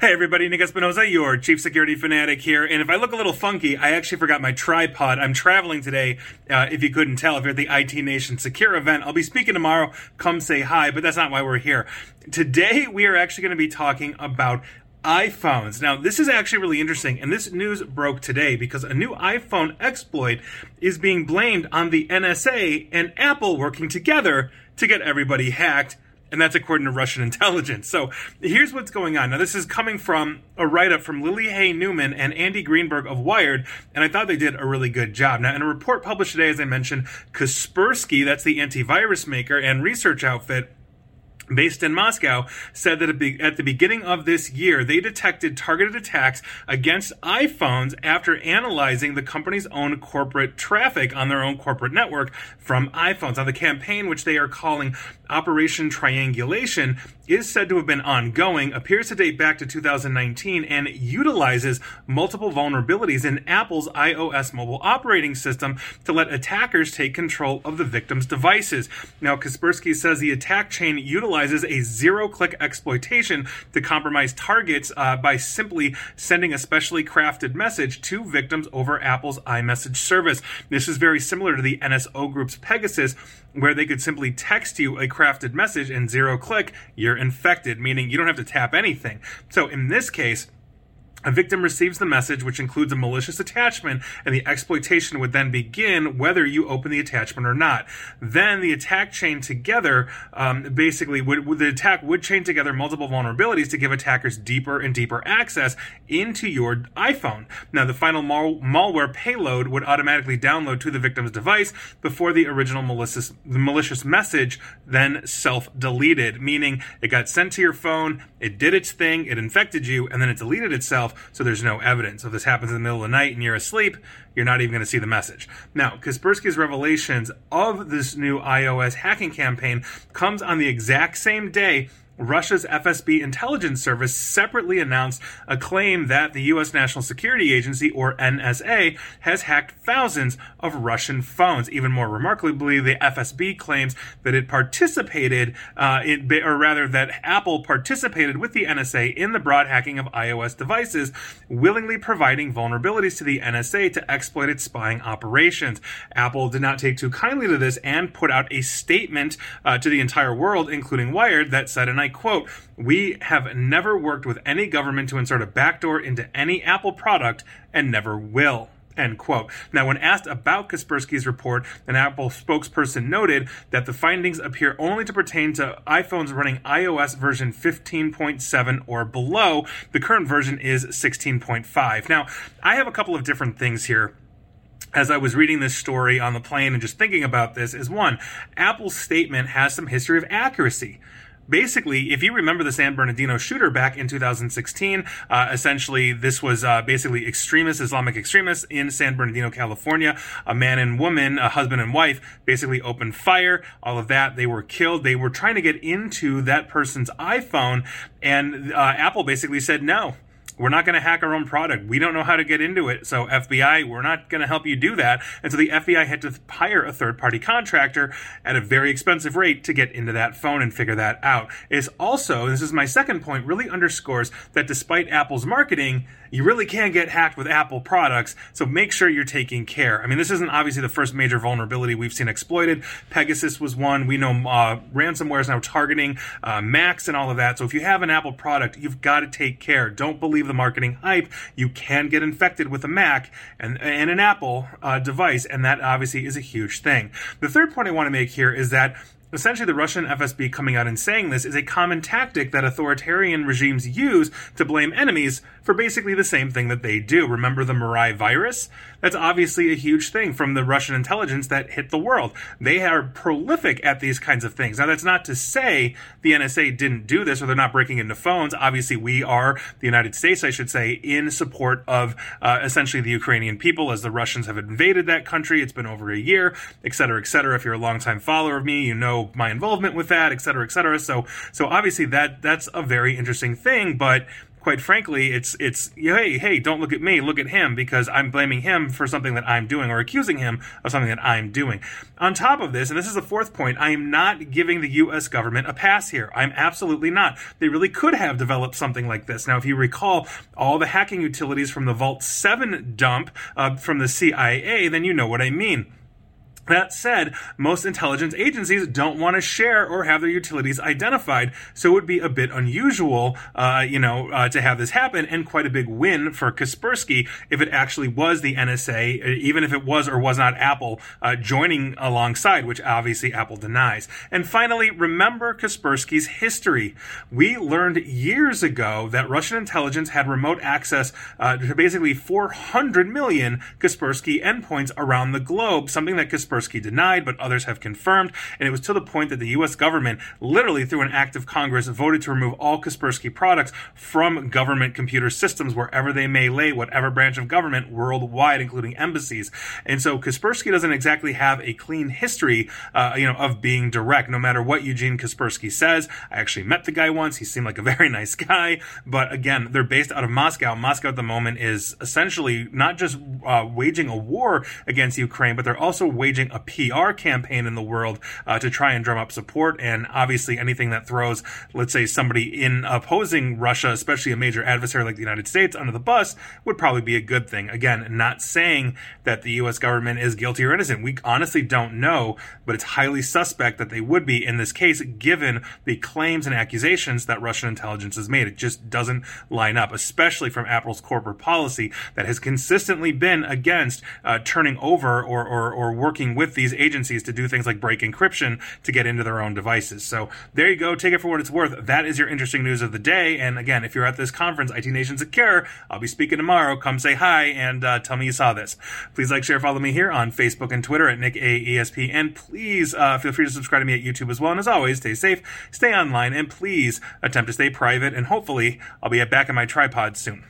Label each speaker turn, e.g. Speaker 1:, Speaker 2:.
Speaker 1: Hey everybody, Nick Espinosa, your chief security fanatic here. And if I look a little funky, I actually forgot my tripod. I'm traveling today. Uh, if you couldn't tell, if you're at the IT Nation Secure event, I'll be speaking tomorrow. Come say hi, but that's not why we're here. Today, we are actually going to be talking about iPhones. Now, this is actually really interesting, and this news broke today because a new iPhone exploit is being blamed on the NSA and Apple working together to get everybody hacked and that's according to Russian intelligence. So here's what's going on. Now, this is coming from a write up from Lily Hay Newman and Andy Greenberg of Wired, and I thought they did a really good job. Now, in a report published today, as I mentioned, Kaspersky, that's the antivirus maker and research outfit, based in Moscow, said that at the beginning of this year, they detected targeted attacks against iPhones after analyzing the company's own corporate traffic on their own corporate network from iPhones. Now, the campaign, which they are calling Operation Triangulation, is said to have been ongoing, appears to date back to 2019, and utilizes multiple vulnerabilities in Apple's iOS mobile operating system to let attackers take control of the victim's devices. Now, Kaspersky says the attack chain utilizes a zero click exploitation to compromise targets uh, by simply sending a specially crafted message to victims over Apple's iMessage service. This is very similar to the NSO Group's Pegasus, where they could simply text you a crafted message and zero click, you're infected, meaning you don't have to tap anything. So in this case, a victim receives the message, which includes a malicious attachment, and the exploitation would then begin whether you open the attachment or not. Then the attack chain together, um, basically, would, would, the attack would chain together multiple vulnerabilities to give attackers deeper and deeper access into your iPhone. Now, the final mal- malware payload would automatically download to the victim's device before the original malicious, the malicious message then self-deleted, meaning it got sent to your phone, it did its thing, it infected you, and then it deleted itself so there's no evidence. If this happens in the middle of the night and you're asleep, you're not even going to see the message. Now, Kaspersky's revelations of this new iOS hacking campaign comes on the exact same day Russia's FSB intelligence service separately announced a claim that the U.S. National Security Agency, or NSA, has hacked thousands of Russian phones. Even more remarkably, the FSB claims that it participated, uh, it, or rather, that Apple participated with the NSA in the broad hacking of iOS devices, willingly providing vulnerabilities to the NSA to exploit its spying operations. Apple did not take too kindly to this and put out a statement uh, to the entire world, including Wired, that said, and I quote, We have never worked with any government to insert a backdoor into any Apple product and never will. End quote. Now, when asked about Kaspersky's report, an Apple spokesperson noted that the findings appear only to pertain to iPhones running iOS version 15.7 or below. The current version is 16.5. Now, I have a couple of different things here as I was reading this story on the plane and just thinking about this is one, Apple's statement has some history of accuracy basically, if you remember the San Bernardino shooter back in 2016, uh, essentially this was uh, basically extremists, Islamic extremists in San Bernardino, California. A man and woman, a husband and wife, basically opened fire. All of that, they were killed. They were trying to get into that person's iPhone, and uh, Apple basically said no we're not going to hack our own product. We don't know how to get into it. So FBI, we're not going to help you do that. And so the FBI had to hire a third party contractor at a very expensive rate to get into that phone and figure that out. It's also, this is my second point, really underscores that despite Apple's marketing, you really can get hacked with Apple products, so make sure you're taking care. I mean, this isn't obviously the first major vulnerability we've seen exploited. Pegasus was one. We know uh, ransomware is now targeting uh, Macs and all of that. So if you have an Apple product, you've got to take care. Don't believe the marketing hype. You can get infected with a Mac and, and an Apple uh, device, and that obviously is a huge thing. The third point I want to make here is that Essentially, the Russian FSB coming out and saying this is a common tactic that authoritarian regimes use to blame enemies for basically the same thing that they do. Remember the Mirai virus? That's obviously a huge thing from the Russian intelligence that hit the world. They are prolific at these kinds of things. Now, that's not to say the NSA didn't do this or they're not breaking into phones. Obviously, we are, the United States, I should say, in support of uh, essentially the Ukrainian people as the Russians have invaded that country. It's been over a year, et cetera, et cetera. If you're a longtime follower of me, you know my involvement with that, et cetera, et cetera. So, so obviously that, that's a very interesting thing, but quite frankly, it's it's hey hey, don't look at me, look at him because I'm blaming him for something that I'm doing or accusing him of something that I'm doing. On top of this, and this is the fourth point, I am not giving the U.S. government a pass here. I'm absolutely not. They really could have developed something like this. Now, if you recall all the hacking utilities from the Vault 7 dump uh, from the CIA, then you know what I mean. That said, most intelligence agencies don't want to share or have their utilities identified, so it would be a bit unusual, uh, you know, uh, to have this happen, and quite a big win for Kaspersky if it actually was the NSA, even if it was or was not Apple uh, joining alongside, which obviously Apple denies. And finally, remember Kaspersky's history. We learned years ago that Russian intelligence had remote access uh, to basically 400 million Kaspersky endpoints around the globe, something that Kaspersky Kaspersky denied, but others have confirmed. And it was to the point that the U.S. government, literally through an act of Congress, voted to remove all Kaspersky products from government computer systems wherever they may lay, whatever branch of government worldwide, including embassies. And so Kaspersky doesn't exactly have a clean history, uh, you know, of being direct. No matter what Eugene Kaspersky says, I actually met the guy once. He seemed like a very nice guy. But again, they're based out of Moscow. Moscow at the moment is essentially not just uh, waging a war against Ukraine, but they're also waging a PR campaign in the world uh, to try and drum up support. And obviously, anything that throws, let's say, somebody in opposing Russia, especially a major adversary like the United States, under the bus would probably be a good thing. Again, not saying that the U.S. government is guilty or innocent. We honestly don't know, but it's highly suspect that they would be in this case, given the claims and accusations that Russian intelligence has made. It just doesn't line up, especially from Apple's corporate policy that has consistently been against uh, turning over or, or, or working with these agencies to do things like break encryption to get into their own devices. So there you go. Take it for what it's worth. That is your interesting news of the day. And again, if you're at this conference, IT Nation Secure, I'll be speaking tomorrow. Come say hi and uh, tell me you saw this. Please like, share, follow me here on Facebook and Twitter at Nick AESP. And please uh, feel free to subscribe to me at YouTube as well. And as always, stay safe, stay online, and please attempt to stay private. And hopefully, I'll be back in my tripod soon.